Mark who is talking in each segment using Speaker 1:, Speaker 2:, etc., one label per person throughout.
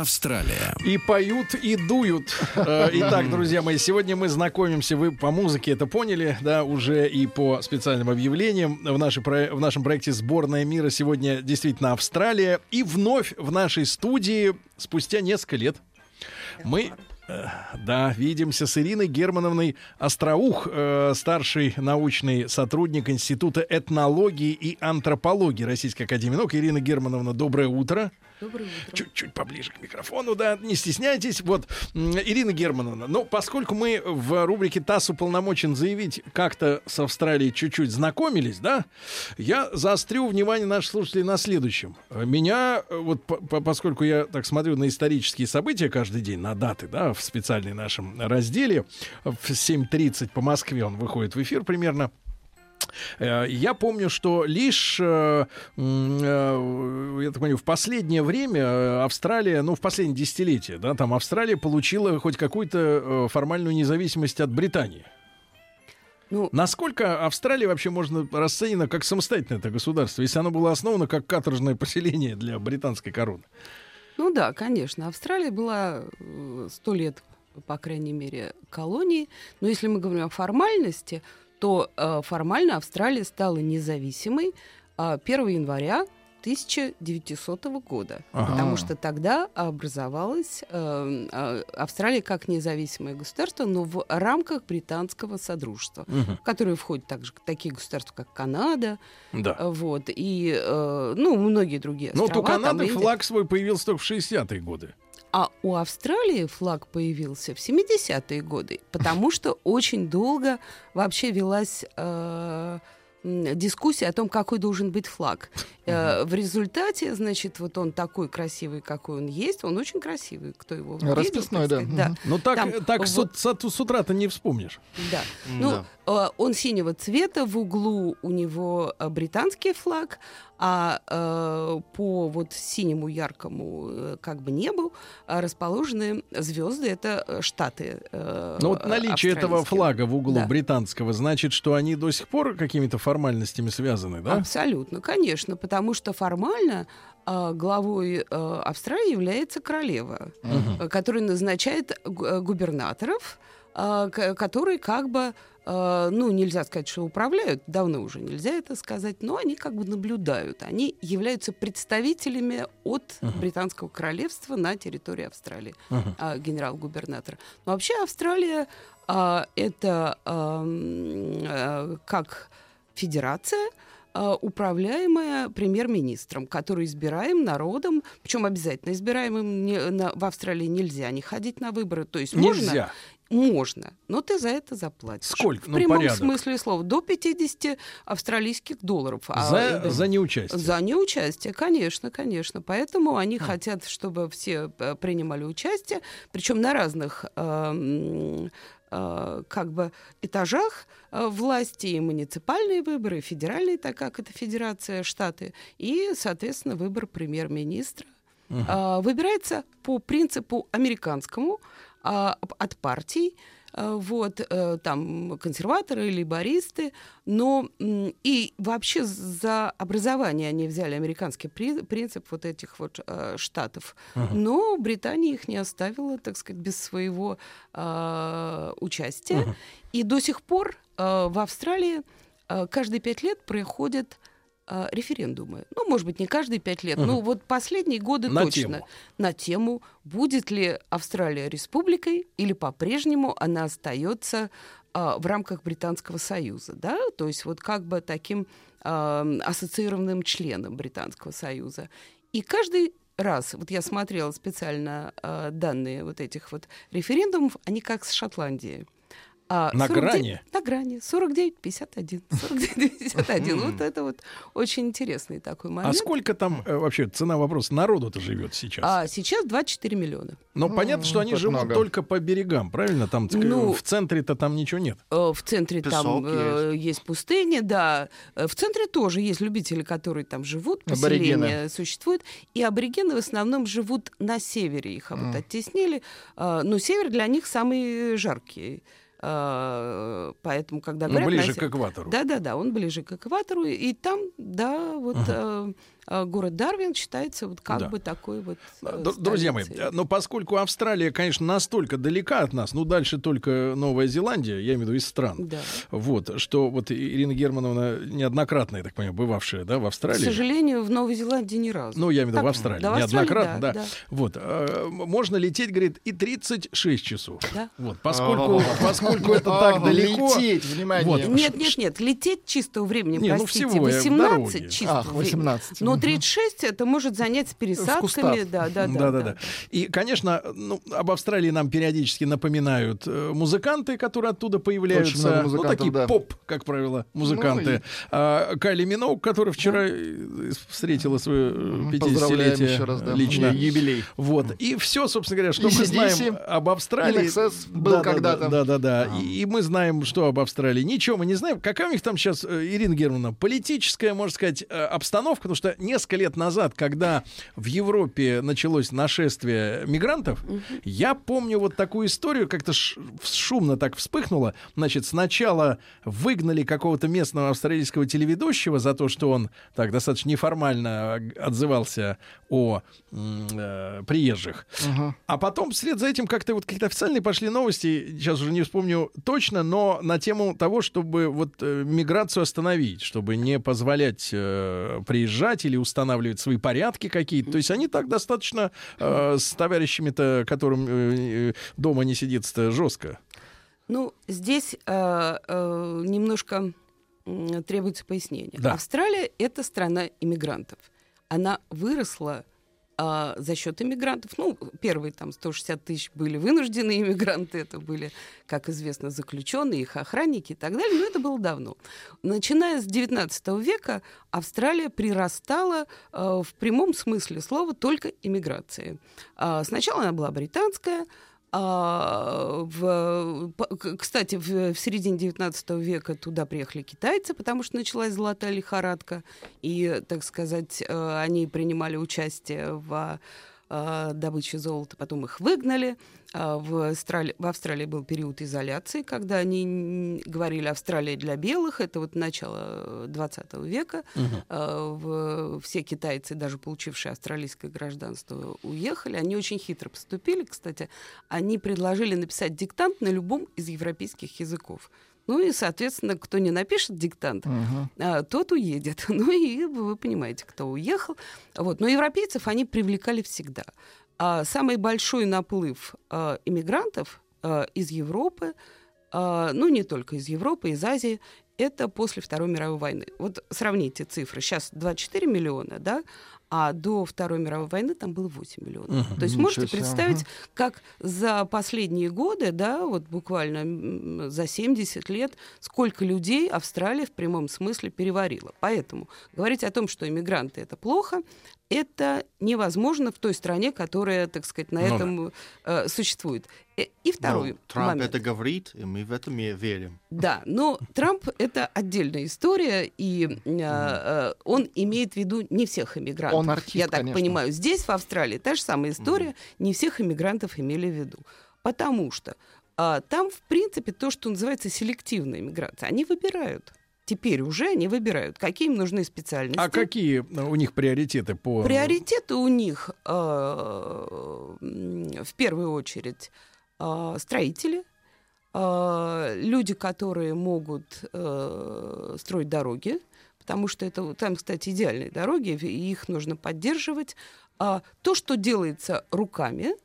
Speaker 1: Австралия.
Speaker 2: И поют, и дуют. Э, Итак, друзья мои, сегодня мы знакомимся, вы по музыке это поняли, да, уже и по специальным объявлениям. В, нашей, в нашем проекте «Сборная мира» сегодня действительно Австралия. И вновь в нашей студии, спустя несколько лет, мы э, да, видимся с Ириной Германовной Остроух, э, старший научный сотрудник Института этнологии и антропологии Российской Академии Наук. Ирина Германовна, доброе утро. Чуть-чуть поближе к микрофону, да, не стесняйтесь. Вот, Ирина Германовна, ну, поскольку мы в рубрике «ТАСС уполномочен заявить» как-то с Австралией чуть-чуть знакомились, да, я заострю внимание наших слушателей на следующем. Меня, э, вот, по- по- поскольку я так смотрю на исторические события каждый день, на даты, да, в специальной нашем разделе, в 7.30 по Москве он выходит в эфир примерно, Я помню, что лишь, э, э, я так понимаю, в последнее время э, Австралия, ну, в последнее десятилетие, да, там Австралия получила хоть какую-то э, формальную независимость от Британии.
Speaker 3: Ну,
Speaker 2: Насколько Австралия вообще можно расценена как самостоятельное это государство, если оно было основано как каторжное поселение для британской короны?
Speaker 3: ну да, конечно. Австралия была сто лет, по крайней мере, колонией. Но если мы говорим о формальности, то э, формально Австралия стала независимой э, 1 января 1900 года,
Speaker 2: Ага.
Speaker 3: потому что тогда образовалась э, э, Австралия как независимое государство, но в рамках британского содружества, в которое входят также такие государства, как Канада,
Speaker 2: Да.
Speaker 3: вот и э, ну многие другие
Speaker 2: Ну, у
Speaker 3: острова, там
Speaker 2: Канады
Speaker 3: Индия.
Speaker 2: флаг свой появился только в 60-е годы.
Speaker 3: У Австралии флаг появился в 70-е годы, потому что очень долго вообще велась э, дискуссия о том, какой должен быть флаг. Э, в результате, значит, вот он такой красивый, какой он есть, он очень красивый, кто его видел,
Speaker 4: Расписной,
Speaker 3: так
Speaker 4: да.
Speaker 3: да.
Speaker 4: Мгм.
Speaker 2: Ну, так,
Speaker 3: Там
Speaker 2: так с,
Speaker 3: вот-
Speaker 2: с- с утра-то не вспомнишь.
Speaker 3: Да. Ну, э, он синего цвета, в углу у него э, британский флаг, а э, по вот синему яркому э, как бы небу э, расположены звезды, это э, штаты. э,
Speaker 2: Но Ну, вот наличие этого флага в углу
Speaker 3: Да.
Speaker 2: британского значит, что они до сих пор какими-то формальностями связаны, да?
Speaker 3: Абсолютно, конечно, потому что формально э, главой э, Австралии является королева, э, которая назначает гу- губернаторов, к- которые как бы, ну, нельзя сказать, что управляют, давно уже нельзя это сказать, но они как бы наблюдают. Они являются представителями от британского королевства на территории Австралии, а, генерал-губернатор. Но вообще Австралия а, это ам, э, как федерация, управляемая премьер-министром, который избираем народом, причем обязательно избираемым не- на- в Австралии нельзя не ходить на выборы, то есть можно,
Speaker 2: Нельзя.
Speaker 3: можно, но ты за это заплатишь.
Speaker 2: Сколько?
Speaker 3: В
Speaker 2: Ну,
Speaker 3: прямом
Speaker 2: порядок.
Speaker 3: смысле слова до 50 австралийских долларов. А,
Speaker 2: За,
Speaker 3: э,
Speaker 2: за неучастие.
Speaker 3: за неучастие, конечно, конечно. Поэтому они хотят, чтобы все э, принимали участие, причем на разных э, как бы этажах э, власти и муниципальные выборы, и федеральные, так как это федерация, штаты, и, соответственно, выбор премьер-министра. Э, Выбирается по принципу американскому от партий, э, вот, э, там, консерваторы, лейбористы, но и вообще за образование они взяли американский при- принцип вот этих вот э, штатов, но Британия их не оставила, так сказать, без своего э, участия, и до сих пор э, в Австралии э, каждые пять лет проходят э, референдумы. Ну, может быть, не каждые пять лет, но вот последние годы
Speaker 2: На
Speaker 3: точно.
Speaker 2: тему.
Speaker 3: На тему, будет ли Австралия республикой или по-прежнему она остается а, в рамках Британского Союза, да, то есть вот как бы таким а, ассоциированным членом Британского Союза. И каждый раз, вот я смотрела специально а, данные вот этих вот референдумов, они как с Шотландией. А
Speaker 2: На
Speaker 3: 49
Speaker 2: грани?
Speaker 3: На грани. 49-51. 49-51. Вот это вот очень интересный такой
Speaker 2: А
Speaker 3: момент.
Speaker 2: сколько там э, вообще цена вопроса народу-то живет сейчас?
Speaker 3: А сейчас 24 миллиона.
Speaker 2: Но понятно, что они живут только по берегам, правильно? Там
Speaker 3: Ну,
Speaker 2: в центре-то там ничего нет.
Speaker 3: Э, В центре там э, есть пустыни, да. В центре тоже есть любители, которые там живут,
Speaker 4: Аборигены.
Speaker 3: поселения существует. И аборигены в основном живут на севере. Их вот оттеснили. Э, Но север для них самый жаркий. Э, Поэтому, когда
Speaker 2: Ну,
Speaker 3: говорят... на
Speaker 2: ближе
Speaker 3: се-
Speaker 2: к экватору.
Speaker 3: Да, да, да, он ближе к экватору, и там, да, вот э, город Дарвин считается вот как
Speaker 2: Да.
Speaker 3: бы такой вот.
Speaker 2: А,
Speaker 3: э,
Speaker 2: д- Друзья мои, но поскольку Австралия, конечно, настолько далека от нас, ну дальше только Новая Зеландия, я имею в виду из стран,
Speaker 3: Да.
Speaker 2: вот, что вот Ирина Германовна неоднократно, я так понимаю, бывавшая, да, в
Speaker 3: К
Speaker 2: Австралии.
Speaker 3: сожалению, в Новой Зеландии ни разу.
Speaker 2: Ну, я имею в виду в Австралии,
Speaker 3: да,
Speaker 2: неоднократно, да.
Speaker 3: да, да.
Speaker 2: Вот, э, можно лететь, говорит, и 36 часов.
Speaker 3: Да.
Speaker 2: Вот, поскольку, поскольку это так
Speaker 4: А,
Speaker 2: далеко,
Speaker 4: Лететь, внимание.
Speaker 3: Нет, нет, нет, лететь чистого времени,
Speaker 2: ну,
Speaker 3: простите,
Speaker 2: всего, э,
Speaker 3: 18
Speaker 2: дороги.
Speaker 3: чистого времени.
Speaker 4: 18.
Speaker 3: Но
Speaker 4: Мгм.
Speaker 3: 36 это может занять с пересадками, да, да, да.
Speaker 2: И, конечно, ну, об Австралии нам периодически напоминают э, музыканты, которые оттуда появляются. Ну, такие поп, как правило, музыканты.
Speaker 4: Ну,
Speaker 2: А, Кайли Миноуг, которая вчера встретила свое э,
Speaker 4: Поздравляем
Speaker 2: 50-летие
Speaker 4: еще раз, да.
Speaker 2: лично.
Speaker 4: Юбилей.
Speaker 2: Вот. И все, собственно говоря, что мы знаем об Австралии.
Speaker 4: Был
Speaker 2: Да, да,
Speaker 4: когда-то.
Speaker 2: Да, да, да. И, и мы знаем, что об Австралии. Ничего мы не знаем. Какая у них там сейчас, э, Ирина Германовна, политическая, можно сказать, э, обстановка? Потому что несколько лет назад, когда в Европе началось нашествие мигрантов, я помню вот такую историю, как-то шумно так вспыхнуло. Значит, сначала выгнали какого-то местного австралийского телеведущего за то, что он так достаточно неформально отзывался о э, приезжих.
Speaker 4: Мгм.
Speaker 2: А потом вслед за этим как-то вот какие-то официальные пошли новости, сейчас уже не вспомню точно, но на тему того, чтобы вот э, миграцию остановить, чтобы не позволять э, приезжать или устанавливать свои порядки какие-то. То есть они так достаточно э, с товарищами-то, которым э, э, дома не сидится жестко.
Speaker 3: Ну, здесь э, э, немножко требуется пояснение.
Speaker 2: Да.
Speaker 3: Австралия — это страна иммигрантов. Она выросла а, за счет иммигрантов. Ну, первые там 160 тысяч были вынужденные иммигранты, это были, как известно, заключенные, их охранники и так далее, но это было давно. Начиная с 19 века Австралия прирастала э, в прямом смысле слова только иммиграцией. А, сначала она была британская, а, в, кстати, в, в середине 19 века туда приехали китайцы, потому что началась золотая лихорадка, и, так сказать, э, они принимали участие в э, добыче золота, потом их выгнали. А В Австралии, в Австралии был период изоляции, когда они говорили «Австралия для белых», это вот начало 20 века. А, в- все китайцы, даже получившие австралийское гражданство, уехали. Они очень хитро поступили, кстати. Они предложили написать диктант на любом из европейских языков. Ну и, соответственно, кто не напишет диктант, а, тот уедет. Ну и вы понимаете, кто уехал. Вот. Но европейцев они привлекали всегда. А самый большой наплыв а, иммигрантов из Европы, ну не только из Европы, из Азии, это после Второй мировой войны. Вот сравните цифры. Сейчас 24 миллиона, да, а до Второй мировой войны там было 8 миллионов.
Speaker 2: Мгм.
Speaker 3: То есть
Speaker 4: Ничего
Speaker 3: можете
Speaker 4: себе,
Speaker 3: представить, как за последние годы, да, вот буквально за 70 лет, сколько людей Австралия в прямом смысле переварила. Поэтому говорить о том, что иммигранты это плохо, это невозможно в той стране, которая, так сказать, на
Speaker 2: Ну да.
Speaker 3: этом э, существует. Э, И второй
Speaker 5: Ну, Трамп
Speaker 3: момент.
Speaker 5: это говорит, и мы в это ме- верим.
Speaker 3: Да, но Трамп это отдельная история, и э, э, он имеет в виду не всех иммигрантов.
Speaker 4: Он артист,
Speaker 3: Я так
Speaker 4: конечно.
Speaker 3: понимаю, здесь, в Австралии, та же самая история, не всех иммигрантов имели в виду. Потому что а, там, в принципе, то, что называется селективная иммиграция, они выбирают. Теперь уже они выбирают, какие им нужны специальности.
Speaker 2: А какие у них приоритеты по...
Speaker 3: Приоритеты у них э, в первую очередь э, строители, э, люди, которые могут э, строить дороги, потому что это там, кстати, идеальные дороги, и их нужно поддерживать. А то, что делается руками,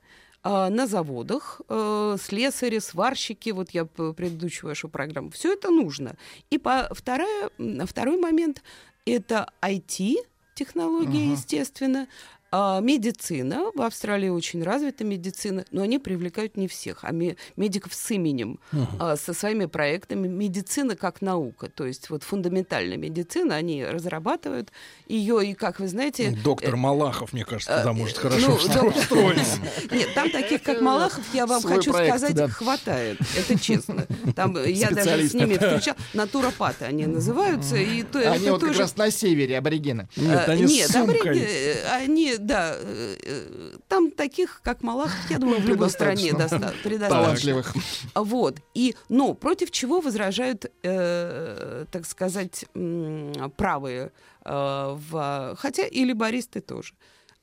Speaker 3: на заводах, э, слесари, сварщики, вот я предыдущую вашу программу, все это нужно. И по, вторая, второй момент – это IT, технологии,
Speaker 4: Ага.
Speaker 3: естественно, А, медицина. В Австралии очень развита медицина, но они привлекают не всех, а ме- медиков с именем, а, со своими проектами. Медицина как наука, то есть вот фундаментальная медицина, они разрабатывают ее, и, как вы знаете...
Speaker 2: Доктор
Speaker 3: э,
Speaker 2: Малахов, мне кажется, туда
Speaker 3: э,
Speaker 2: может хорошо
Speaker 3: ну, доктор-
Speaker 2: встроиться.
Speaker 3: Нет, там таких, как Малахов, я вам
Speaker 4: Свой
Speaker 3: хочу
Speaker 4: проект,
Speaker 3: сказать,
Speaker 4: да.
Speaker 3: хватает. Это честно. Там э, я даже с ними встречал. Натуропаты они называются. И то,
Speaker 4: Они вот как раз на севере, аборигены.
Speaker 2: Нет, они
Speaker 3: э, они, да, э, э, там таких, как Малахов, я думаю, в любой стране
Speaker 4: Предостаточно.
Speaker 3: доста- предостаточно.
Speaker 4: Талантливых.
Speaker 3: Вот. И, но против чего возражают, э, так сказать, правые, э, в, хотя и либористы тоже.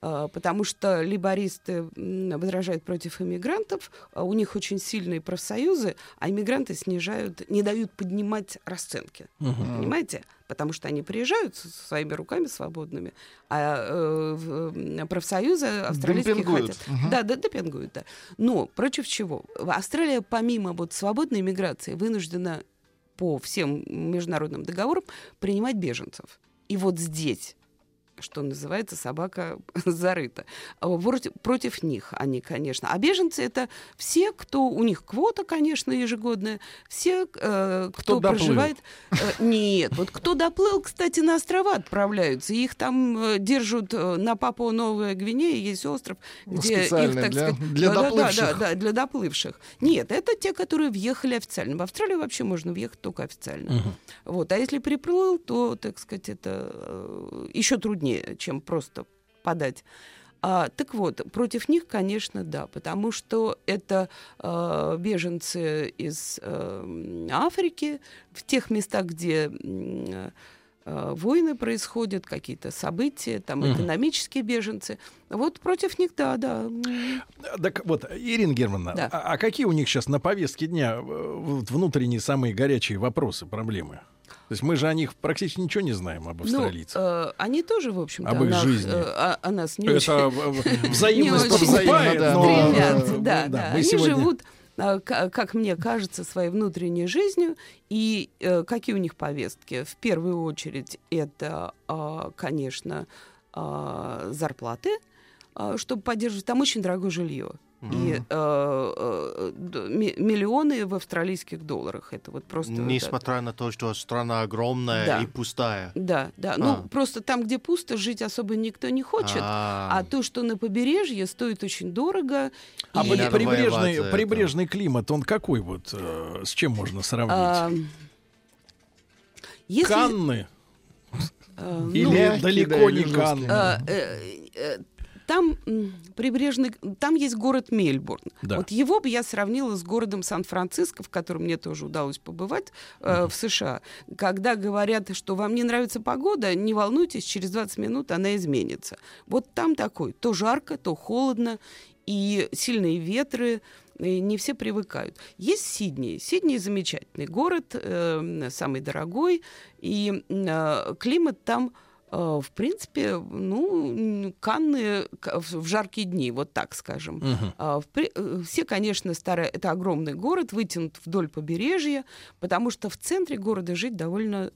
Speaker 3: Э, Потому что либористы возражают против иммигрантов, а у них очень сильные профсоюзы, а иммигранты снижают, не дают поднимать расценки. Понимаете? Потому что они приезжают со своими руками свободными, а э, профсоюзы австралийские
Speaker 4: Демпингуют.
Speaker 3: хотят.
Speaker 4: Мгм.
Speaker 3: Да, да, демпингуют, да. Но против чего? Австралия, помимо вот свободной миграции, вынуждена по всем международным договорам принимать беженцев. И вот здесь что называется, собака зарыта. А Против, них они, конечно. А беженцы это все, кто... У них квота, конечно, ежегодная. Все, э, кто,
Speaker 2: Кто доплыл.
Speaker 3: проживает... э, нет, вот кто доплыл, кстати, на острова отправляются. Их там э, держат э, на Папуа Новая Гвинея, есть остров, где их,
Speaker 4: Специально
Speaker 3: так
Speaker 4: для-
Speaker 3: сказать...
Speaker 4: для
Speaker 3: да,
Speaker 4: доплывших.
Speaker 3: Да, да, для доплывших. Нет, это те, которые въехали официально. В Австралию вообще можно въехать только официально. Вот. А если приплыл, то, так сказать, это еще труднее, чем просто подать. А, так вот, против них, конечно, да, потому что это э, беженцы из э, Африки, в тех местах, где э, войны происходят, какие-то события, там экономические беженцы. Вот против них, да, да.
Speaker 2: Так вот, Ирина Германовна,
Speaker 3: Да.
Speaker 2: а, а какие у них сейчас на повестке дня э, вот внутренние самые горячие вопросы, проблемы? То есть мы же о них практически ничего не знаем об
Speaker 3: Ну,
Speaker 2: австралийцах.
Speaker 3: э, они тоже, в общем-то,
Speaker 2: Об их
Speaker 3: нас,
Speaker 2: жизни.
Speaker 3: э, о, о нас не
Speaker 2: Это
Speaker 3: очень
Speaker 2: в- взаимность подкупает,
Speaker 4: Взаимно, да,
Speaker 2: но- ну,
Speaker 3: да, Они живут, а, ка- как мне кажется, своей внутренней жизнью. И э, какие у них повестки? В первую очередь это, а, конечно, а, зарплаты, а, чтобы поддерживать. Там очень дорогое жилье. И э, э, миллионы в австралийских долларах. Это вот просто...
Speaker 5: Несмотря на то, что страна огромная
Speaker 3: Да.
Speaker 5: и пустая.
Speaker 3: Да, да.
Speaker 5: А.
Speaker 3: Ну, просто там, где пусто, жить особо никто не хочет. А,
Speaker 5: А,
Speaker 3: то, что на побережье, стоит очень дорого.
Speaker 2: А
Speaker 3: и-
Speaker 2: прибрежный, прибрежный климат, он какой вот? э, с чем можно сравнить?
Speaker 3: А, если,
Speaker 2: Канны?
Speaker 3: ну,
Speaker 2: Или
Speaker 4: мягкие,
Speaker 2: далеко
Speaker 4: да,
Speaker 2: не Канны?
Speaker 3: Там прибрежный, там есть город Мельбурн.
Speaker 2: Да.
Speaker 3: Вот его бы я сравнила с городом Сан-Франциско, в котором мне тоже удалось побывать э, в США. Когда говорят, что вам не нравится погода, не волнуйтесь, через 20 минут она изменится. Вот там такой, то жарко, то холодно, и сильные ветры, и не все привыкают. Есть Сидней. Сидней замечательный город, э, самый дорогой, и э, климат там в принципе, ну, Канны в жаркие дни, вот так скажем. Э, Все, конечно, старые... Это огромный город, вытянут вдоль побережья, потому что в центре города жить довольно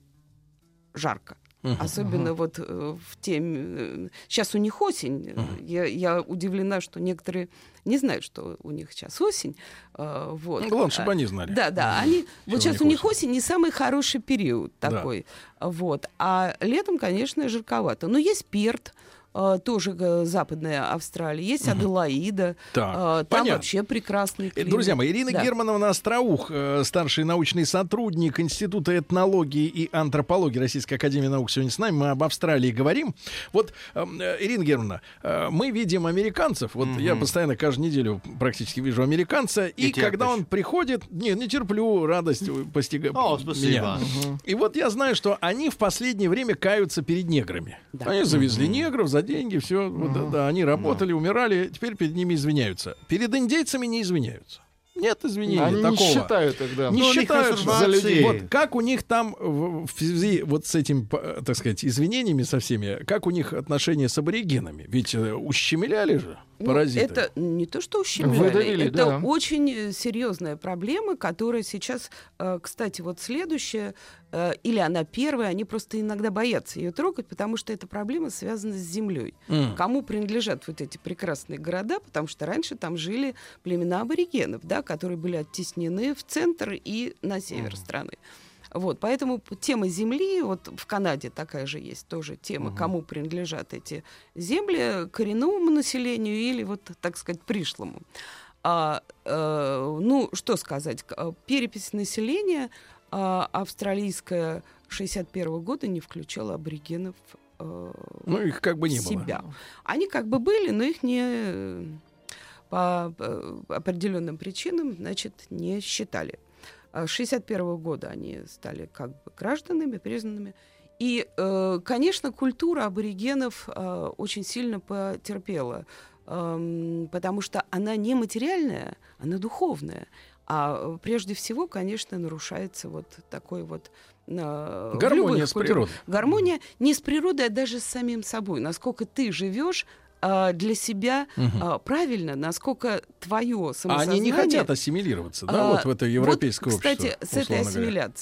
Speaker 3: жарко.
Speaker 2: Мгм.
Speaker 3: Особенно вот э, в теме... Сейчас у них осень. Э, Я, я удивлена, что некоторые не знают, что у них сейчас осень. Э, Вот.
Speaker 2: Ну, главное, чтобы
Speaker 3: А,
Speaker 2: они знали.
Speaker 3: Да, да. Они, вот
Speaker 2: у
Speaker 3: сейчас у них
Speaker 2: осень.
Speaker 3: осень не самый хороший период
Speaker 2: Да.
Speaker 3: такой. Вот. А летом, конечно, жарковато. Но есть Перт, э, тоже э, западная Австралия. Есть Аделаида.
Speaker 2: Так,
Speaker 3: э, Там
Speaker 2: понятно.
Speaker 3: вообще прекрасный климат.
Speaker 2: Друзья мои, Ирина
Speaker 3: Да.
Speaker 2: Германовна Остроух, э, старший научный сотрудник Института этнологии и антропологии Российской Академии Наук сегодня с нами. Мы об Австралии говорим. Вот, эм, э, Ирина Германовна, мы видим американцев. Вот я постоянно каждую неделю практически вижу американца. И,
Speaker 5: И
Speaker 2: когда он приходит, не, не терплю, радость постигает
Speaker 5: О, спасибо.
Speaker 2: меня. И вот я знаю, что они в последнее время каются перед неграми.
Speaker 3: Да.
Speaker 2: Они завезли негров за деньги, все, вот, да, да, они работали, умирали, теперь перед ними извиняются. Перед индейцами не извиняются. Нет извинений
Speaker 4: Они
Speaker 2: такого.
Speaker 4: не считают их, да.
Speaker 2: Не
Speaker 5: Ну, них
Speaker 2: считают за людей. Вот как у них там в, в связи вот с этим, п- так сказать, извинениями со всеми, как у них отношения с аборигенами? Ведь э, ущемляли же
Speaker 3: Ну,
Speaker 2: паразиты.
Speaker 3: это не то, что ущемляли,
Speaker 4: Выдавили,
Speaker 3: это
Speaker 4: да.
Speaker 3: очень э, серьезная проблема, которая сейчас, э, кстати, вот следующее, э, или она первая, они просто иногда боятся ее трогать, потому что эта проблема связана с землей.
Speaker 2: М.
Speaker 3: Кому принадлежат вот эти прекрасные города, потому что раньше там жили племена аборигенов, да, которые были оттеснены в центр и на север страны. Вот, поэтому тема земли, вот в Канаде такая же есть тоже тема, кому принадлежат эти земли, коренному населению или вот, так сказать, пришлому. А, э, ну, что сказать, э, перепись населения а, австралийская 61 года не включала аборигенов э,
Speaker 2: Ну, их как бы не было.
Speaker 3: себя. Они как бы были, но их не э, по э, определенным причинам, значит, не считали. А С 61 года они стали как бы гражданами, признанными. И, э, конечно, культура аборигенов э, очень сильно потерпела, эм, потому что она не материальная, она духовная. А э, прежде всего, конечно, нарушается вот такой вот э,
Speaker 2: Гармония с природой.
Speaker 3: Гармония не с природой, а даже с самим собой. Насколько ты живешь а, для себя а, правильно, насколько твое
Speaker 2: А
Speaker 3: самосознание...
Speaker 2: они не хотят ассимилироваться, да,
Speaker 3: а,
Speaker 2: вот в это европейское
Speaker 3: вот, кстати,
Speaker 2: общество.
Speaker 3: с этой
Speaker 2: условно говоря.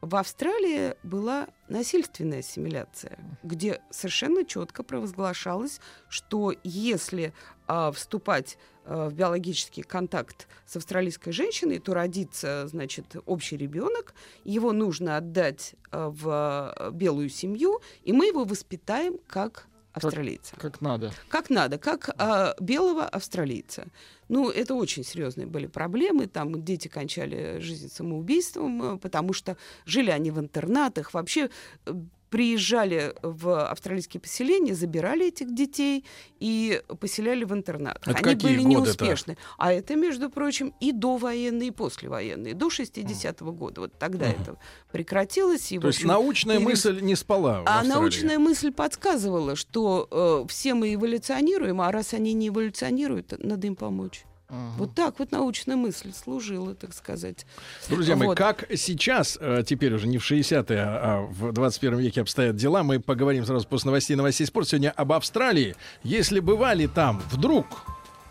Speaker 3: В Австралии была насильственная ассимиляция, где совершенно четко провозглашалось, что если а, вступать а, в биологический контакт с австралийской женщиной, то родится, значит, общий ребенок, его нужно отдать а, в а, белую семью, и мы его воспитаем как австралийца.
Speaker 4: Как надо.
Speaker 3: Как надо, как а, белого австралийца. Ну, это очень серьезные были проблемы. Там дети кончали жизнь самоубийством, э, потому что жили они в интернатах. Вообще э, приезжали в австралийские поселения, забирали этих детей и поселяли в интернатах.
Speaker 2: Это
Speaker 3: Они были неуспешны. А это, между прочим, и довоенные, и послевоенные. До 60-го года. Вот тогда это прекратилось. И,
Speaker 2: То есть
Speaker 3: общем,
Speaker 2: научная
Speaker 3: перес-
Speaker 2: мысль не спала
Speaker 3: а научная мысль подсказывала, что э, все мы эволюционируем, а раз они не эволюционируют, надо им помочь. Вот так вот научная мысль служила, так сказать.
Speaker 2: Друзья мои,
Speaker 3: Вот.
Speaker 2: как сейчас, э, теперь уже не в 60-е, а в 21 веке обстоят дела, мы поговорим сразу после новостей новостей спорта. Сегодня об Австралии. Если бывали там, вдруг,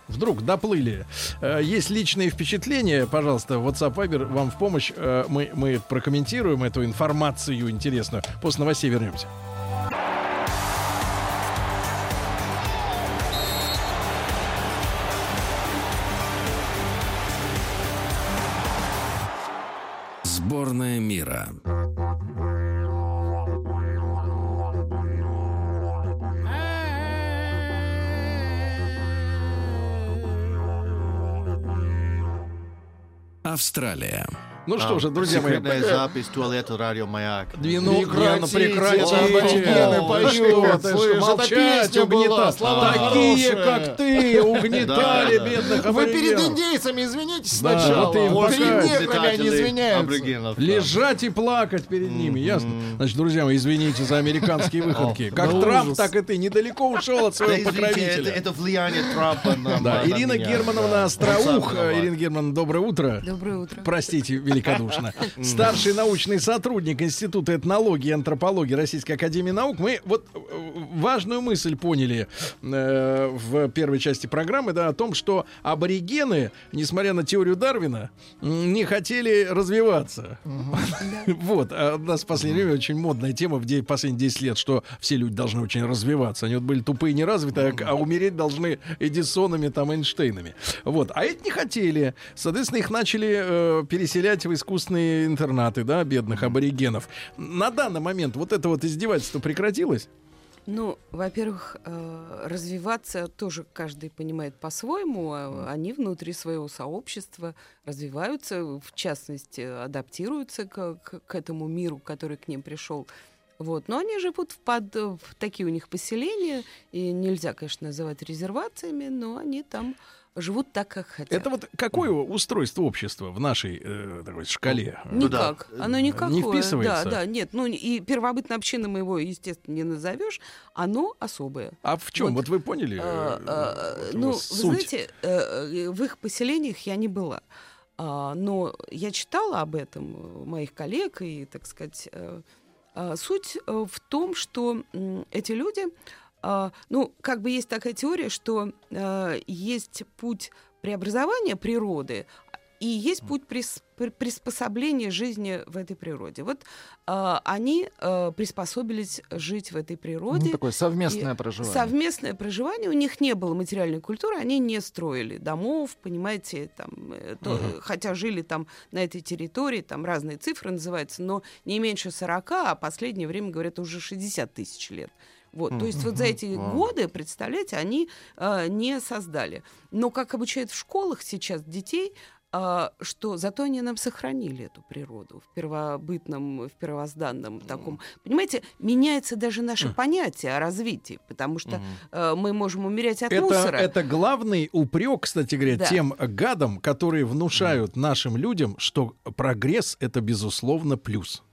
Speaker 2: вдруг доплыли, э, есть личные впечатления, пожалуйста, WhatsApp Viber вам в помощь. Э, мы, мы прокомментируем эту информацию интересную. После новостей вернемся.
Speaker 1: Сборная мира. Австралия.
Speaker 2: Ну что же, друзья мои,
Speaker 5: Секретная запись туалета радио Маяк.
Speaker 2: Ну,
Speaker 4: слышь, это
Speaker 2: молчать, угнетать. Такие, как ты, угнетали бедных
Speaker 4: Вы перед индейцами извинитесь сначала.
Speaker 2: вот им
Speaker 4: Вот перед неграми они извиняются.
Speaker 2: Лежать и плакать перед ними, ясно? Значит, друзья мои, извините за американские выходки. Как Трамп, так и ты недалеко ушел от своего покровителя.
Speaker 5: это влияние Трампа на
Speaker 2: Ирина Германовна. Остроух. Ирина Германовна, доброе утро.
Speaker 3: Доброе утро.
Speaker 2: Простите великодушно. Старший научный сотрудник Института этнологии и антропологии Российской Академии Наук. Мы вот э, важную мысль поняли э, в первой части программы, да, о том, что аборигены, несмотря на теорию Дарвина, не хотели развиваться. Вот, а у нас в последнее время очень модная тема в последние 10 лет, что все люди должны очень развиваться. Они вот были тупые, неразвитые, а, а умереть должны Эдисонами, там, Эйнштейнами. Вот, а эти не хотели. Соответственно, их начали э, переселять в искусственные интернаты, да, бедных аборигенов. На данный момент вот это вот издевательство прекратилось?
Speaker 3: Ну, во-первых, э, развиваться тоже каждый понимает по-своему. а Они внутри своего сообщества развиваются, в частности, адаптируются к, к- к этому миру, который к ним пришел. Вот. Но они живут в, под, в такие у них поселения, и нельзя, конечно, называть резервациями, но они там живут так, как хотят.
Speaker 2: Это вот какое устройство общества в нашей э, такой шкале?
Speaker 5: Ну да.
Speaker 3: Никак. Оно никакое.
Speaker 2: Не вписывается?
Speaker 3: Да, да, нет. Ну, и первобытной общины мы его, естественно, не назовешь. Оно особое.
Speaker 2: А в чем?
Speaker 3: Вот.
Speaker 2: Вот, вы поняли? э,
Speaker 3: А, а,
Speaker 2: вот
Speaker 3: ну,
Speaker 2: его
Speaker 3: вы
Speaker 2: суть?
Speaker 3: знаете, э, э, в их поселениях я не была. А, но я читала об этом моих коллег, и, так сказать, э, а, суть э, в том, что эти люди, ну, как бы есть такая теория, что э, есть путь преобразования природы, и есть путь прис- при- приспособления жизни в этой природе. Вот а, они а, приспособились жить в этой природе.
Speaker 4: Ну, такое совместное
Speaker 3: И
Speaker 4: проживание.
Speaker 3: Совместное проживание. У них не было материальной культуры, они не строили домов, понимаете, там, э, то- хотя жили там на этой территории, там разные цифры называются, но не меньше 40, а последнее время, говорят, уже 60 тысяч лет. Вот, то есть вот за эти годы, представляете, они э, не создали. Но как обучают в школах сейчас детей, а, что зато они нам сохранили эту природу в первобытном, в первозданном таком. Понимаете, меняется даже наше понятие о развитии, потому что э, мы можем умереть от
Speaker 2: Это,
Speaker 3: мусора.
Speaker 2: это главный упрек, кстати говоря,
Speaker 3: Да.
Speaker 2: тем гадам, которые внушают нашим людям, что прогресс это безусловно плюс.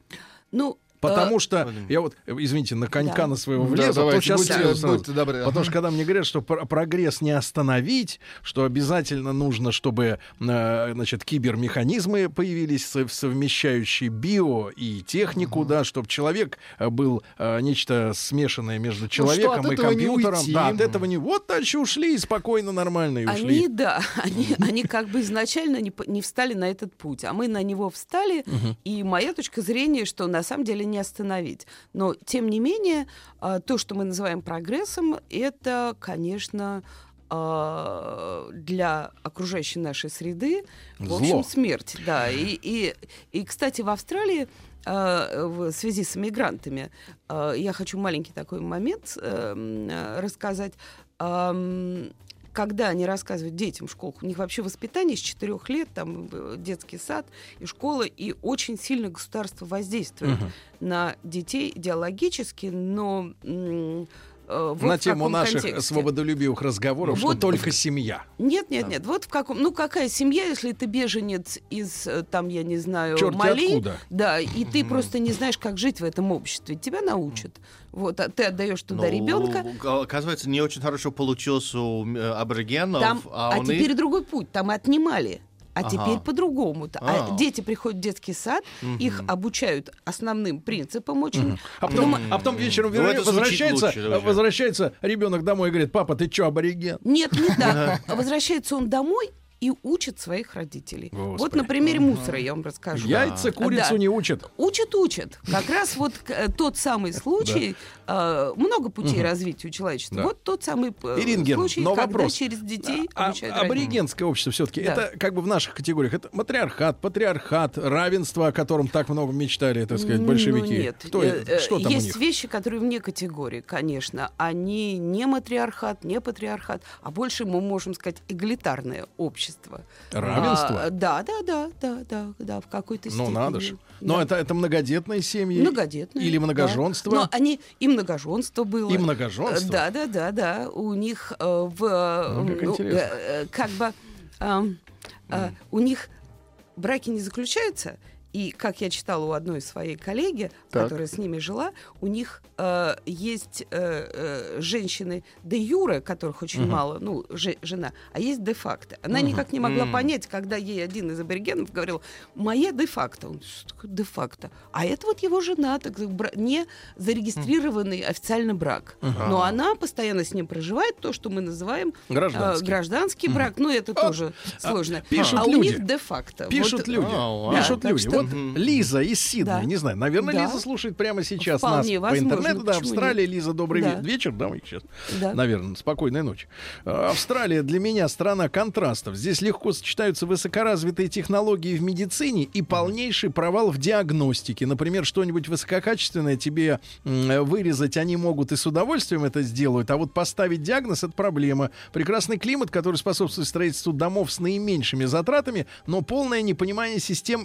Speaker 3: Ну,
Speaker 2: Потому
Speaker 3: э,
Speaker 2: что я вот, извините, на конька
Speaker 3: Да.
Speaker 2: на своего
Speaker 4: Да,
Speaker 2: влезу, а то
Speaker 4: давайте,
Speaker 2: сейчас
Speaker 4: будьте-
Speaker 2: слезу сразу.
Speaker 4: будьте добры.
Speaker 2: Потому что когда мне говорят, что пр- прогресс не остановить, что обязательно нужно, чтобы э, значит, кибермеханизмы появились, сов- совмещающие био и технику, да, чтобы человек э, был э, нечто смешанное между человеком
Speaker 4: Ну,
Speaker 2: и компьютером. Да, от этого не. Вот дальше ушли и спокойно, нормально и ушли.
Speaker 3: Они, да, они, они как бы изначально не, не встали на этот путь, а мы на него встали, и моя точка зрения, что на самом деле не остановить. Но, тем не менее, а, то, что мы называем прогрессом, это, конечно, а, для окружающей нашей среды, в
Speaker 2: Зло.
Speaker 3: общем, смерть. Да. И, и, и, кстати, в Австралии а, в связи с иммигрантами, а, я хочу маленький такой момент э, м, э, рассказать. Когда они рассказывают детям в школах, у них вообще воспитание с 4 лет, там э, детский сад и школа, и очень сильно государство воздействует на детей идеологически, но вот
Speaker 2: на тему наших
Speaker 3: контексте.
Speaker 2: свободолюбивых разговоров, что
Speaker 3: Вот.
Speaker 2: только семья.
Speaker 3: Нет, нет, нет. Вот в каком. Ну, какая семья, если ты беженец из, э, там, я не знаю,
Speaker 2: Чёрти
Speaker 3: Мали.
Speaker 2: откуда.
Speaker 3: Да, и ты просто не знаешь, как жить в этом обществе. Тебя научат. Вот, а ты отдаешь туда
Speaker 5: Ну,
Speaker 3: ребенка.
Speaker 5: Оказывается, не очень хорошо получилось у э, аборигенов.
Speaker 3: Там,
Speaker 5: а
Speaker 3: а теперь
Speaker 5: них-
Speaker 3: другой путь. Там отнимали. А
Speaker 5: Ага.
Speaker 3: теперь по-другому. А
Speaker 5: А.
Speaker 3: дети приходят в детский сад, их обучают основным принципам очень.
Speaker 2: А потом, а потом вечером
Speaker 5: Ну,
Speaker 2: возвращается,
Speaker 5: лучше
Speaker 2: возвращается ребенок домой и говорит, папа, ты что, абориген?
Speaker 3: Нет, не так. Возвращается он домой и учит своих родителей. Вот
Speaker 2: Господи.
Speaker 3: на примере мусора я вам расскажу.
Speaker 2: Яйца курицу
Speaker 3: Да.
Speaker 2: не учат.
Speaker 3: Учат, учат. Как раз вот э, тот самый случай, э, много путей развития у человечества. Вот тот самый э, случай, когда
Speaker 2: вопрос.
Speaker 3: через детей
Speaker 2: А-
Speaker 3: обучают родителей.
Speaker 2: аборигенское общество все-таки это как бы в наших категориях это матриархат, патриархат, равенство, о котором так много мечтали, так сказать, большевики.
Speaker 3: Ну, нет.
Speaker 2: Это?
Speaker 3: э,
Speaker 2: что там
Speaker 3: Есть
Speaker 2: у них?
Speaker 3: вещи, которые вне категории, конечно. Они не матриархат, не патриархат, а больше мы можем сказать эгалитарное общество.
Speaker 2: Равенство?
Speaker 3: А, да, да, да, да, да, да, в какой-то
Speaker 2: Ну
Speaker 3: степени.
Speaker 2: надо же. Но
Speaker 3: Да.
Speaker 2: это это многодетные семьи.
Speaker 3: Многодетные.
Speaker 2: Или
Speaker 3: да.
Speaker 2: многоженство.
Speaker 3: Но они и многоженство было.
Speaker 2: И многоженство?
Speaker 3: Да, да, да, да. У них э, в э,
Speaker 2: Ну, как
Speaker 3: ну, э, э, как бы эм, э, у них браки не заключаются. И как я читала у одной своей коллеги,
Speaker 4: Так.
Speaker 3: которая с ними жила, у них э, есть э, э, женщины де юре, которых очень мало, ну, же- жена, а есть де-факто. Она никак не могла понять, когда ей один из аборигенов говорил, моя де-факто. Он, что такое де-факто? А это вот его жена, так не зарегистрированный официально брак. Но она постоянно с ним проживает, то, что мы называем э,
Speaker 2: Гражданский.
Speaker 3: гражданский брак. Ну, это тоже
Speaker 2: а,
Speaker 3: сложно.
Speaker 2: пишут
Speaker 3: а у
Speaker 2: люди.
Speaker 3: них де-факто.
Speaker 2: Пишут
Speaker 3: Вот-
Speaker 2: люди.
Speaker 5: А.
Speaker 2: Пишут люди.
Speaker 3: что-
Speaker 2: Вот Лиза из Сиднея,
Speaker 3: Да.
Speaker 2: не знаю, наверное,
Speaker 3: Да.
Speaker 2: Лиза слушает прямо сейчас
Speaker 3: Вполне
Speaker 2: нас по
Speaker 3: возможно,
Speaker 2: интернету. Да, Австралия,
Speaker 3: нет?
Speaker 2: Лиза, добрый
Speaker 3: Да.
Speaker 2: ве- вечер, да, мы сейчас.
Speaker 3: Да.
Speaker 2: Наверное, спокойной ночи. А, Австралия для меня страна контрастов. Здесь легко сочетаются высокоразвитые технологии в медицине и полнейший провал в диагностике. Например, что-нибудь высококачественное тебе м, вырезать они могут и с удовольствием это сделают, а вот поставить диагноз — это проблема. Прекрасный климат, который способствует строительству домов с наименьшими затратами, но полное непонимание систем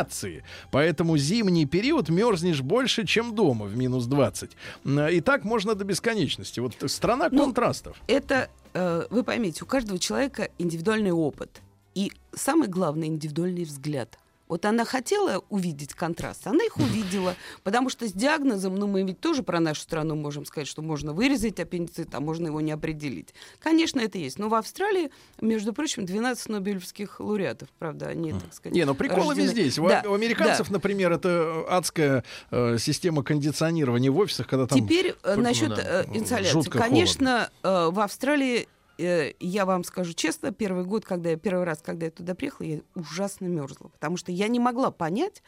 Speaker 2: инсоляции. Поэтому зимний период мерзнешь больше, чем дома в минус 20. М, И так можно до бесконечности. Вот страна
Speaker 3: Ну,
Speaker 2: контрастов.
Speaker 3: это, э, вы поймите, у каждого человека индивидуальный опыт. И самый главный индивидуальный взгляд. Вот она хотела увидеть контраст, она их увидела, потому что с диагнозом, ну мы ведь тоже про нашу страну можем сказать, что можно вырезать аппендицит, а можно его не определить. Конечно, это есть. Но в Австралии, между прочим, 12 нобелевских лауреатов, правда, они, так сказать,
Speaker 2: Не, ну приколы
Speaker 3: рождены.
Speaker 2: везде есть. У-
Speaker 3: Да,
Speaker 2: У американцев,
Speaker 3: да.
Speaker 2: например, это адская э, система кондиционирования в офисах, когда там...
Speaker 3: Теперь э, насчет
Speaker 2: ну да,
Speaker 3: э, инсоляции. Конечно, э, в Австралии э, я вам скажу честно, первый год, когда я первый раз, когда я туда приехала, я ужасно мерзла, потому что я не могла понять,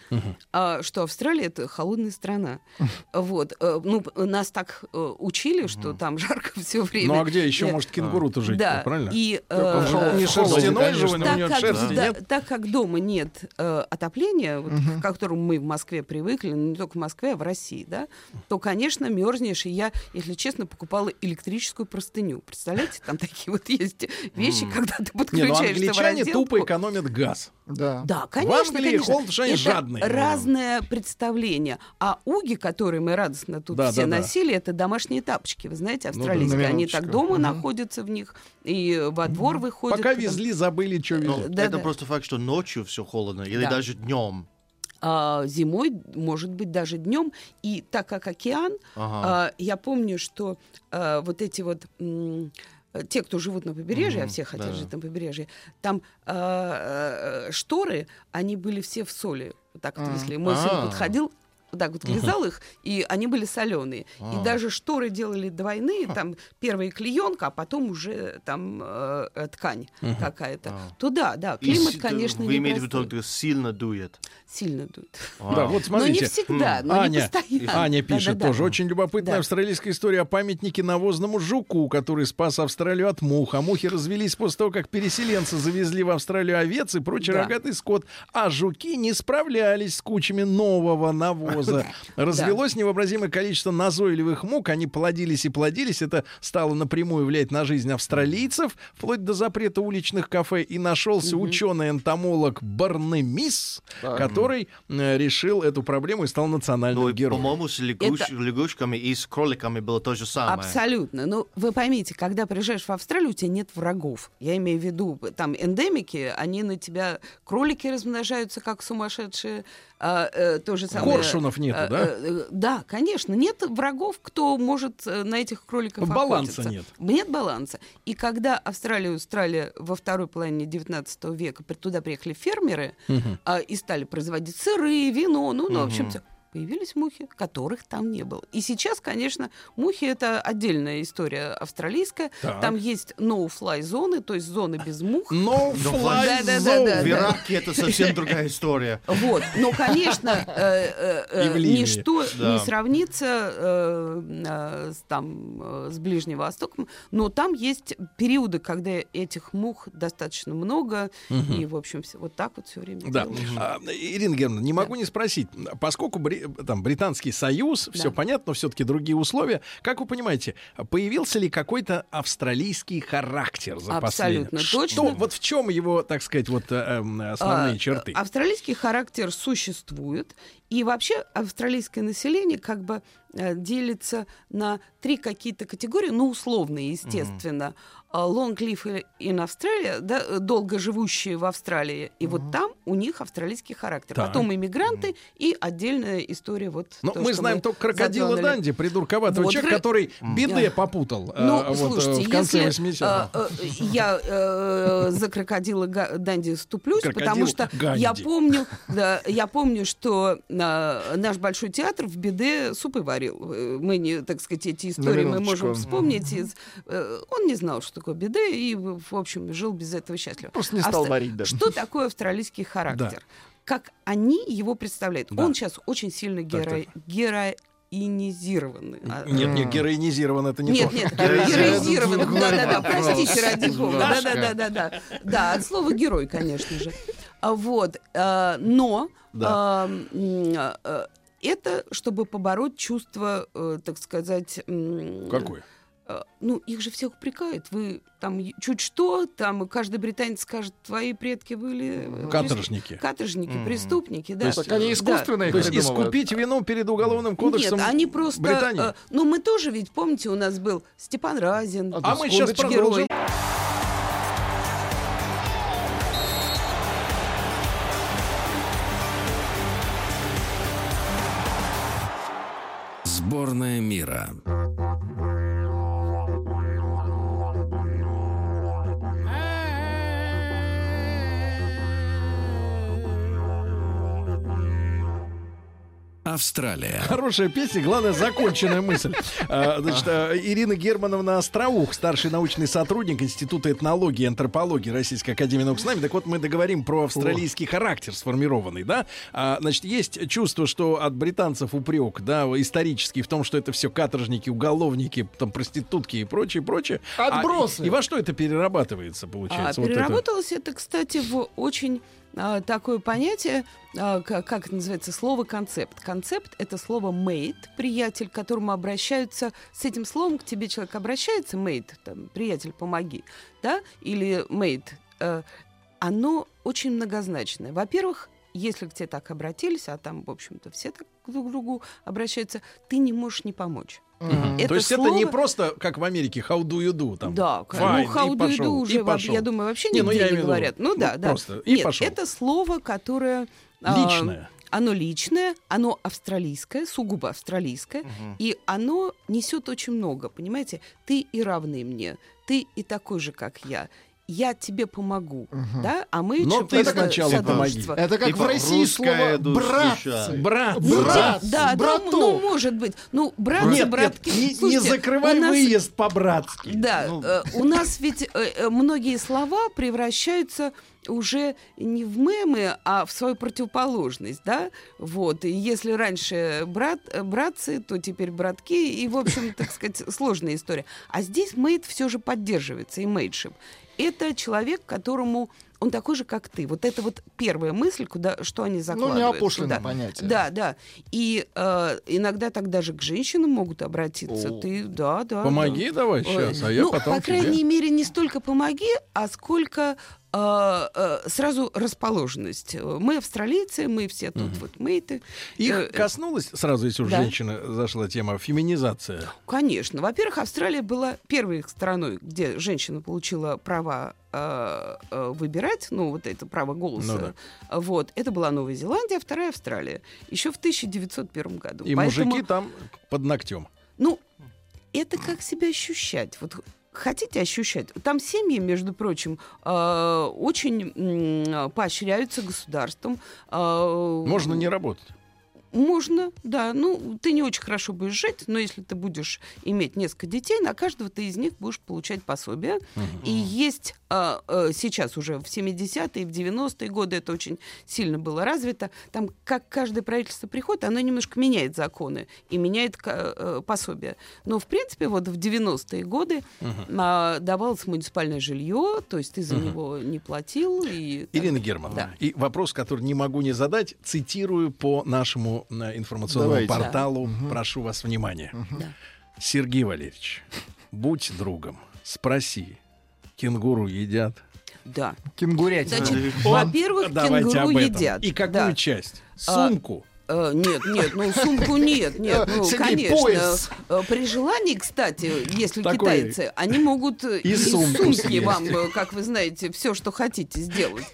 Speaker 3: а, что Австралия это холодная страна. Вот, э, ну нас так э, учили, что там жарко все время.
Speaker 2: Ну а где еще
Speaker 3: Э,
Speaker 2: может кенгуру-то жить?
Speaker 3: Да,
Speaker 2: правильно?
Speaker 3: и
Speaker 2: Он же
Speaker 3: э,
Speaker 2: не шерстяной же, у него
Speaker 3: так
Speaker 2: нет
Speaker 3: как,
Speaker 2: шерсти,
Speaker 3: да,
Speaker 2: нет?
Speaker 3: так как дома нет э, отопления, вот, к которому мы в Москве привыкли, но не только в Москве, а в России, да, то, конечно, мерзнешь. И я, если честно, покупала электрическую простыню. Представляете, там такие вот есть вещи, когда ты
Speaker 2: Не, ну
Speaker 3: подключаешься в
Speaker 2: англичане тупо экономят газ.
Speaker 4: Да.
Speaker 3: Да, конечно,
Speaker 2: Англии что они
Speaker 3: это
Speaker 2: жадные.
Speaker 3: разное представление. А уги, которые мы радостно тут
Speaker 2: Да,
Speaker 3: все
Speaker 2: да, да.
Speaker 3: носили, это домашние тапочки. Вы знаете,
Speaker 2: Ну да.
Speaker 3: австралийские. Они так дома
Speaker 4: Мгм.
Speaker 3: находятся в них и во двор выходят.
Speaker 2: Пока везли, забыли, что
Speaker 5: Ну,
Speaker 2: везли.
Speaker 3: Да,
Speaker 5: это
Speaker 3: да.
Speaker 5: просто факт, что ночью все холодно, или
Speaker 3: Да.
Speaker 5: даже днем.
Speaker 3: А, зимой, может быть, даже днем. И так как океан,
Speaker 5: Ага.
Speaker 3: а, я помню, что а, вот эти вот м, те, кто живут на побережье, а
Speaker 5: Мгм,
Speaker 3: все хотят
Speaker 5: да.
Speaker 3: жить на побережье, там а, э, шторы, они были все в соли. Вот так вот,
Speaker 4: А.
Speaker 3: если мой
Speaker 5: А.
Speaker 3: сын подходил, вот так вот лизал их, и они были соленые.
Speaker 5: А.
Speaker 3: И даже шторы делали двойные, там первая клеенка, а потом уже там э, ткань какая-то.
Speaker 5: А.
Speaker 3: То да, да,
Speaker 5: И
Speaker 3: климат,
Speaker 5: с-
Speaker 3: конечно,
Speaker 5: Вы имеете в виду, сильно дует?
Speaker 3: сильно дует.
Speaker 2: Да, вот
Speaker 3: Но
Speaker 2: смотрите.
Speaker 3: не всегда, но не
Speaker 2: Аня,
Speaker 3: постоянно.
Speaker 2: Аня пишет
Speaker 3: Да-да-да.
Speaker 2: тоже. Очень любопытная
Speaker 3: Да.
Speaker 2: австралийская история о памятнике навозному жуку, который спас Австралию от мух. А мухи развелись после того, как переселенцы завезли в Австралию овец и прочий
Speaker 3: Да.
Speaker 2: рогатый скот. А жуки не справлялись с кучами нового навоза. Развелось невообразимое количество назойливых мух. Они плодились и плодились. Это стало напрямую влиять на жизнь австралийцев, вплоть до запрета уличных кафе. И нашелся ученый-энтомолог Барнемис, который э, решил эту проблему и стал национальным
Speaker 5: Ну, и,
Speaker 2: героем.
Speaker 5: по-моему, с лягуш-
Speaker 3: Это-
Speaker 5: лягушками и с кроликами было то же самое.
Speaker 3: Абсолютно. Ну, вы поймите, когда приезжаешь в Австралию, у тебя нет врагов. Я имею в виду, там эндемики, они на тебя, кролики размножаются как сумасшедшие. А, э, то же самое.
Speaker 2: Коршунов нету,
Speaker 3: А,
Speaker 2: да?
Speaker 3: э, да, конечно. Нет врагов, кто может э, на этих кроликов
Speaker 2: Баланса
Speaker 3: охотиться.
Speaker 2: нет.
Speaker 3: Нет баланса. И когда Австралию устроили во второй половине 19 века, туда приехали фермеры а, и стали производить сыры, вино, ну, ну в общем, всё, появились мухи, которых там не было. И сейчас, конечно, мухи это отдельная история австралийская.
Speaker 2: Так.
Speaker 3: Там есть no-fly зоны, то есть зоны без мух.
Speaker 2: No fly
Speaker 3: Да-да-да-да.
Speaker 2: zone.
Speaker 5: В Ираке это совсем другая история.
Speaker 3: Вот. Но, конечно, э, э, э, ничто
Speaker 5: Да.
Speaker 3: не сравнится там, с Ближним Востоком, но там есть периоды, когда этих мух достаточно много, и, в общем, вот так вот все время
Speaker 2: Да. А, Ирина Германовна, не могу не спросить, поскольку там Британский Союз, все понятно, но все-таки другие условия, как вы понимаете, появился ли какой-то австралийский характер за?
Speaker 3: Абсолютно
Speaker 2: Что,
Speaker 3: точно.
Speaker 2: вот в чем его, так сказать, вот э, эм, основные
Speaker 3: А,
Speaker 2: черты?
Speaker 3: Австралийский характер существует, и вообще австралийское население как бы э, делится на три какие-то категории, ну, условные, естественно. А, Long live in Australia, да, э, долго живущие в Австралии, и вот там у них австралийский характер.
Speaker 2: Так.
Speaker 3: Потом иммигранты и отдельная история вот.
Speaker 2: Ну,
Speaker 3: то,
Speaker 2: мы знаем только крокодила
Speaker 3: затронули.
Speaker 2: Данди, придурковатого
Speaker 3: Вот
Speaker 2: человека, который беды попутал э,
Speaker 3: Ну,
Speaker 2: вот, э,
Speaker 3: слушайте,
Speaker 2: в конце
Speaker 3: если
Speaker 2: 80-х.
Speaker 3: э, э, я э, за крокодила Данди ступлюсь,
Speaker 2: Крокодил
Speaker 3: потому что
Speaker 2: Ганди.
Speaker 3: я помню, да, я помню, что э, наш большой театр в беде супы варил. Э, Мы не, так сказать, эти истории мы можем вспомнить. из- э, он не знал, что такое беды, и, в общем, жил без этого счастливо.
Speaker 4: Просто не стал
Speaker 3: Австра-
Speaker 4: варить, да.
Speaker 3: Что такое австралийский характер? Как они его представляют?
Speaker 2: Да.
Speaker 3: Он сейчас очень сильно
Speaker 2: Так,
Speaker 3: геро... героинизированный. А,
Speaker 2: Нет, нет, героинизирован это не
Speaker 3: нет,
Speaker 2: то.
Speaker 3: нет,
Speaker 5: Героизирован.
Speaker 3: героизирован. Да-да-да,
Speaker 5: Вопрос.
Speaker 3: простите, ради бога.
Speaker 5: Немножко.
Speaker 3: Да-да-да-да. Да, от слова герой, конечно же. А, Вот. а, Но
Speaker 2: Да.
Speaker 3: А, а, это чтобы побороть чувство, э, так сказать... э, Ну, их же всех упрекают. Вы там чуть что, там каждый британец скажет, твои предки были... э,
Speaker 2: Каторжники.
Speaker 3: Каторжники, преступники, да.
Speaker 4: Так они искусственно их
Speaker 2: То есть искупить вину перед уголовным кодексом
Speaker 3: Нет, они просто...
Speaker 2: Британии.
Speaker 3: э, ну, мы тоже ведь, помните, у нас был Степан Разин.
Speaker 2: А мы сейчас продолжим.
Speaker 3: герой.
Speaker 1: Сборная мира. Австралия.
Speaker 2: Хорошая песня, главное, законченная мысль. А, Значит, а, Ирина Германовна Остроух, старший научный сотрудник Института этнологии и антропологии Российской Академии Наук с нами. Так вот, мы договорим про австралийский характер сформированный, да? А, Значит, есть чувство, что от британцев упрек, да, исторический в том, что это все каторжники, уголовники, там, проститутки и прочее, прочее. А,
Speaker 4: Отбросы.
Speaker 2: и, и во что это перерабатывается,
Speaker 3: А,
Speaker 2: получается? Вот это?
Speaker 3: переработалось это, кстати, в очень а, такое понятие, а, ка- как это называется, слово концепт. Концепт — это слово mate, приятель, к которому обращаются, с этим словом к тебе человек обращается, mate, там, приятель, помоги, да, или mate, э, оно очень многозначное. Во-первых, если к тебе так обратились, а там, в общем-то, все так друг к другу обращаются, ты не можешь не помочь.
Speaker 2: То
Speaker 3: Это
Speaker 2: есть это не
Speaker 3: слово-
Speaker 2: просто, как в Америке, how do you do? Там,
Speaker 3: Да, к-
Speaker 2: fine,
Speaker 3: ну how do you
Speaker 2: пошел,
Speaker 3: do уже,
Speaker 2: пошел.
Speaker 3: я думаю, вообще
Speaker 2: Не, ну, я
Speaker 3: не
Speaker 2: виду,
Speaker 3: говорят. Ну,
Speaker 2: ну,
Speaker 3: да, да.
Speaker 2: просто и
Speaker 3: Нет,
Speaker 2: пошел.
Speaker 3: это слово, которое... а,
Speaker 2: Личное.
Speaker 3: оно личное, оно австралийское, сугубо австралийское, и оно несет очень много, понимаете? Ты и равный мне, ты и такой же, как я. Я тебе помогу, да? А мы
Speaker 2: Но ты
Speaker 3: это
Speaker 2: сначала
Speaker 3: содружество.
Speaker 4: Это как
Speaker 5: Типа
Speaker 4: в России слово
Speaker 5: душа.
Speaker 4: «братцы».
Speaker 2: Брат,
Speaker 3: Ну,
Speaker 4: Брат,
Speaker 3: да, да,
Speaker 4: браток.
Speaker 3: ну, может быть. Ну, братцы,
Speaker 2: Нет, нет,
Speaker 3: братки.
Speaker 2: не, не
Speaker 3: Слушайте,
Speaker 2: закрывай
Speaker 3: у нас-
Speaker 2: выезд по-братски.
Speaker 3: Да,
Speaker 5: Ну.
Speaker 3: э, у нас ведь э, э, многие слова превращаются уже не в мемы, а в свою противоположность, да? Вот. И если раньше брат, братцы, то теперь братки, и, в общем, так сказать, сложная история. А здесь мейд все же поддерживается, и мейдшип. Это человек, которому он такой же, как ты. Вот это вот первая мысль, куда, что они
Speaker 4: Ну,
Speaker 3: закладывают.
Speaker 4: не опошленное
Speaker 3: туда.
Speaker 4: понятие.
Speaker 3: Да, да. И э, иногда тогда же к женщинам могут обратиться.
Speaker 4: О.
Speaker 3: Ты, да, да. да.
Speaker 2: Помоги давай
Speaker 3: Ой,
Speaker 2: сейчас, а я
Speaker 3: ну,
Speaker 2: потом
Speaker 3: по
Speaker 2: тебе.
Speaker 3: крайней мере, не столько помоги, а сколько сразу расположенность. Мы австралийцы, мы все тут вот мейты.
Speaker 2: Их
Speaker 3: Э,
Speaker 2: коснулась сразу, если уж
Speaker 3: да.
Speaker 2: женщина зашла тема, феминизация.
Speaker 3: Конечно. Во-первых, Австралия была первой страной, где женщина получила право э, э, выбирать, ну, вот это право голоса.
Speaker 2: Ну
Speaker 3: Вот. Это была Новая Зеландия, вторая Австралия. Еще в 1901 году.
Speaker 2: И
Speaker 3: Поэтому-
Speaker 2: мужики там под ногтем.
Speaker 3: Ну, это как себя ощущать. Вот хотите ощущать? Там семьи, между прочим, э, очень поощряются государством. Э,
Speaker 2: Можно не работать.
Speaker 3: Можно, да. Ну, ты не очень хорошо будешь жить, но если ты будешь иметь несколько детей, на каждого ты из них будешь получать пособие. И есть а, а, сейчас уже в 70-е, в 90-е годы это очень сильно было развито. Там, как каждое правительство приходит, оно немножко меняет законы и меняет э, пособие. Но, в принципе, вот в 90-е годы а, давалось муниципальное жилье, то есть ты за него не платил. И, так.
Speaker 2: Ирина Германовна,
Speaker 3: Да.
Speaker 2: и вопрос, который не могу не задать, цитирую по нашему э, информационному
Speaker 4: Давайте.
Speaker 2: порталу. Прошу вас внимания.
Speaker 3: Да.
Speaker 2: Сергей Валерьевич, будь другом, спроси, кенгуру едят?
Speaker 3: Да.
Speaker 4: Кенгурятина.
Speaker 3: Значит, во-первых,
Speaker 2: Давайте
Speaker 3: кенгуру
Speaker 2: об этом.
Speaker 3: едят.
Speaker 2: И какую
Speaker 3: Да.
Speaker 2: часть?
Speaker 3: А,
Speaker 2: Сумку?
Speaker 3: Э, нет, нет, ну сумку нет, нет, ну
Speaker 4: Сергей,
Speaker 3: конечно.
Speaker 4: пояс.
Speaker 3: Э, При желании, кстати, если
Speaker 2: Такой
Speaker 3: китайцы, они могут
Speaker 2: и
Speaker 3: из
Speaker 2: сумку
Speaker 3: сумки
Speaker 2: съесть.
Speaker 3: вам, как вы знаете, все, что хотите сделать.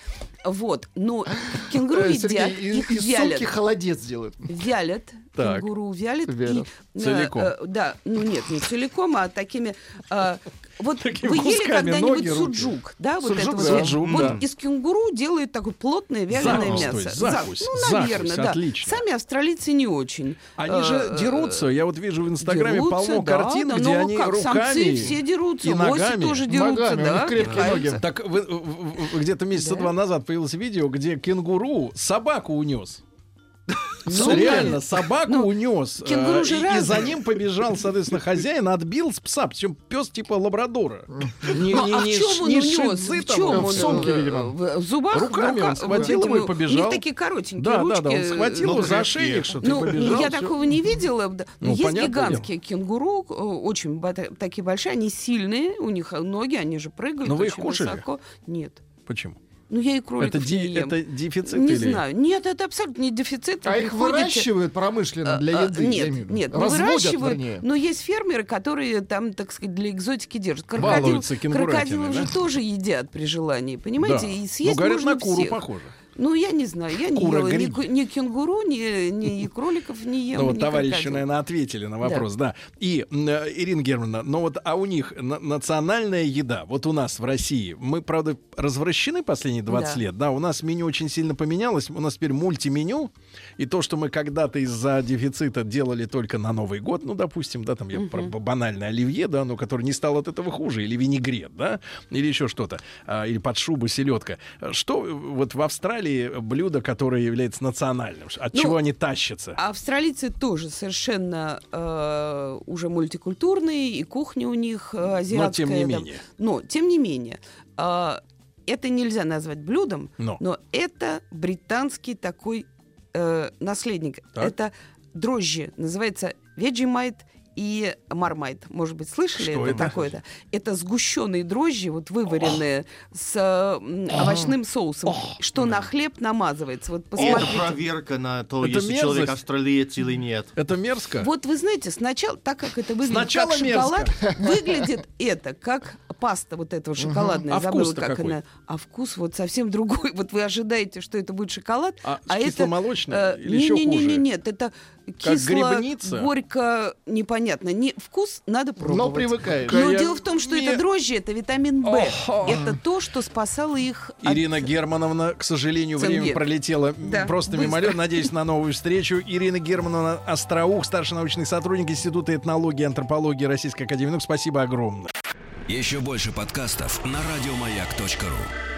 Speaker 3: Вот, но кенгуру едят,
Speaker 4: Сергей,
Speaker 3: их
Speaker 4: из
Speaker 3: вялят.
Speaker 4: холодец делают.
Speaker 3: Вялят,
Speaker 2: Так.
Speaker 3: кенгуру. Вялят. И, э,
Speaker 2: Целиком.
Speaker 3: э, да, ну нет, не целиком, а такими... э, вот
Speaker 2: Такими
Speaker 3: вы ели когда-нибудь
Speaker 2: ноги, руки.
Speaker 3: суджук, да? Вот
Speaker 4: Суджук,
Speaker 3: это вот,
Speaker 4: да.
Speaker 2: Суджук,
Speaker 3: вот
Speaker 2: да.
Speaker 3: из кенгуру делают такое плотное вяленое
Speaker 2: Закусь,
Speaker 3: мясо.
Speaker 2: есть,
Speaker 3: Зак-
Speaker 2: закусь,
Speaker 3: Ну,
Speaker 2: закусь,
Speaker 3: наверное, да.
Speaker 2: отлично.
Speaker 3: Сами австралийцы не очень.
Speaker 2: Они же
Speaker 3: Э,
Speaker 2: дерутся. Я вот вижу в Инстаграме
Speaker 3: дерутся,
Speaker 2: полно
Speaker 3: да,
Speaker 2: картин,
Speaker 3: да,
Speaker 2: где
Speaker 3: ну,
Speaker 2: они
Speaker 3: как,
Speaker 2: руками
Speaker 3: самцы все дерутся,
Speaker 2: и
Speaker 3: лоси
Speaker 2: ногами.
Speaker 3: тоже дерутся,
Speaker 4: Ногами,
Speaker 3: да,
Speaker 4: крепкие ноги.
Speaker 2: Так где-то месяца
Speaker 3: Да.
Speaker 2: два назад появилось видео, где кенгуру собаку унес.
Speaker 3: Ну,
Speaker 2: Реально, собаку
Speaker 3: Ну,
Speaker 2: унес.
Speaker 3: кенгуру
Speaker 2: э,
Speaker 3: же
Speaker 2: и, и
Speaker 3: разные.
Speaker 2: за ним побежал, соответственно, хозяин, отбил с пса, причем пес типа лабрадора. Не,
Speaker 3: Ну,
Speaker 2: не-
Speaker 3: а в чем он
Speaker 2: не
Speaker 3: унес? В чем он?
Speaker 4: в сумке,
Speaker 3: э,
Speaker 4: видимо.
Speaker 3: В, в зубах?
Speaker 2: Руками он схватил его и побежал.
Speaker 3: У них такие коротенькие
Speaker 2: Да,
Speaker 3: ручки.
Speaker 2: да, да, он схватил
Speaker 5: Ну,
Speaker 2: его за ошейник, что ты
Speaker 3: Ну,
Speaker 2: побежал.
Speaker 3: я такого не видела. Да.
Speaker 2: Ну,
Speaker 3: Есть гигантские кенгуру, э, очень такие большие, они сильные, у них ноги, они же прыгают
Speaker 2: Но вы их кушали?
Speaker 3: высоко. Нет.
Speaker 2: Почему?
Speaker 3: Ну, я и кроликов
Speaker 2: Это, ди-
Speaker 3: не ем.
Speaker 2: это дефицит
Speaker 3: не
Speaker 2: или...
Speaker 3: знаю. Нет, это абсолютно не дефицит.
Speaker 4: А их
Speaker 3: приходите-
Speaker 4: выращивают промышленно для
Speaker 3: А,
Speaker 4: еды? я
Speaker 3: Нет, нет, не
Speaker 4: Разводят,
Speaker 3: выращивают,
Speaker 4: вернее.
Speaker 3: но есть фермеры, которые там, так сказать, для экзотики держат. Крокодил, крокодилов
Speaker 2: да?
Speaker 3: же тоже едят при желании, понимаете?
Speaker 2: Да.
Speaker 3: И
Speaker 2: Ну,
Speaker 3: съесть
Speaker 2: говорят,
Speaker 3: можно
Speaker 2: на куру
Speaker 3: всех.
Speaker 2: похоже.
Speaker 3: Ну, я не знаю, я не
Speaker 2: Кура
Speaker 3: ела ни, ни кенгуру, ни, ни кроликов не ела.
Speaker 2: Ну, вот товарищи,
Speaker 3: крокодил.
Speaker 2: наверное, ответили на вопрос, да. И, м, э, Ирина Германовна, но вот, а у них на- национальная еда, вот у нас в России, мы, правда, развращены последние 20
Speaker 3: Да.
Speaker 2: лет, да, у нас меню очень сильно поменялось, у нас теперь мультименю, и то, что мы когда-то из-за дефицита делали только на Новый год, ну, допустим, да, там я про банальное оливье, да, ну, который не стал от этого хуже, или винегрет, да, или еще что-то, а, или под шубу селедка. Что э, вот в Австралии блюдо, которое является национальным, от
Speaker 3: Ну,
Speaker 2: чего они тащатся?
Speaker 3: Австралийцы тоже совершенно э, уже мультикультурные, и кухня у них э, азиатская.
Speaker 2: тем не
Speaker 3: да.
Speaker 2: менее.
Speaker 3: Но, тем не менее, э, это нельзя назвать блюдом,
Speaker 2: Но.
Speaker 3: это британский такой э, наследник.
Speaker 2: Так.
Speaker 3: Это дрожжи, называется Vegemite и мармайт. Может быть, слышали
Speaker 2: Что
Speaker 3: это,
Speaker 2: это?
Speaker 3: такое-то? Это сгущенные дрожжи, вот вываренные с э, овощным соусом, что на хлеб намазывается. Вот
Speaker 5: Это
Speaker 3: посмотрите.
Speaker 5: проверка на то,
Speaker 2: Это
Speaker 5: если человек
Speaker 2: мерзость.
Speaker 5: австралиец или нет.
Speaker 2: Это мерзко?
Speaker 3: Вот вы знаете, сначала, так как это выглядит
Speaker 2: Сначала
Speaker 3: как шоколад, выглядит это как паста вот этого шоколадная.
Speaker 2: А
Speaker 3: Забыла,
Speaker 2: вкус-то
Speaker 3: как
Speaker 2: какой?
Speaker 3: она. А вкус вот совсем другой. Вот вы ожидаете, что это будет шоколад,
Speaker 2: А
Speaker 3: это
Speaker 2: кисломолочное
Speaker 3: э,
Speaker 2: или еще
Speaker 3: не, не, не,
Speaker 2: хуже?
Speaker 3: нет, это
Speaker 2: Как
Speaker 3: кисло,
Speaker 2: грибница?
Speaker 3: горько, непонятно. Не, вкус надо пробовать.
Speaker 4: Но привыкаешь.
Speaker 3: Но
Speaker 2: Я
Speaker 3: дело в том, что
Speaker 2: не-
Speaker 3: это дрожжи, это витамин В. Это то, что спасало их от-
Speaker 2: Ирина Германовна, к сожалению,
Speaker 3: Цинги.
Speaker 2: время пролетело
Speaker 3: Да,
Speaker 2: просто
Speaker 3: быстро.
Speaker 2: мимолет. Надеюсь на новую встречу. Ирина Германовна Остроух, старший научный сотрудник Института этнологии и антропологии Российской Академии. Ну, спасибо огромное.
Speaker 1: Еще больше подкастов на радиомаяк.ру.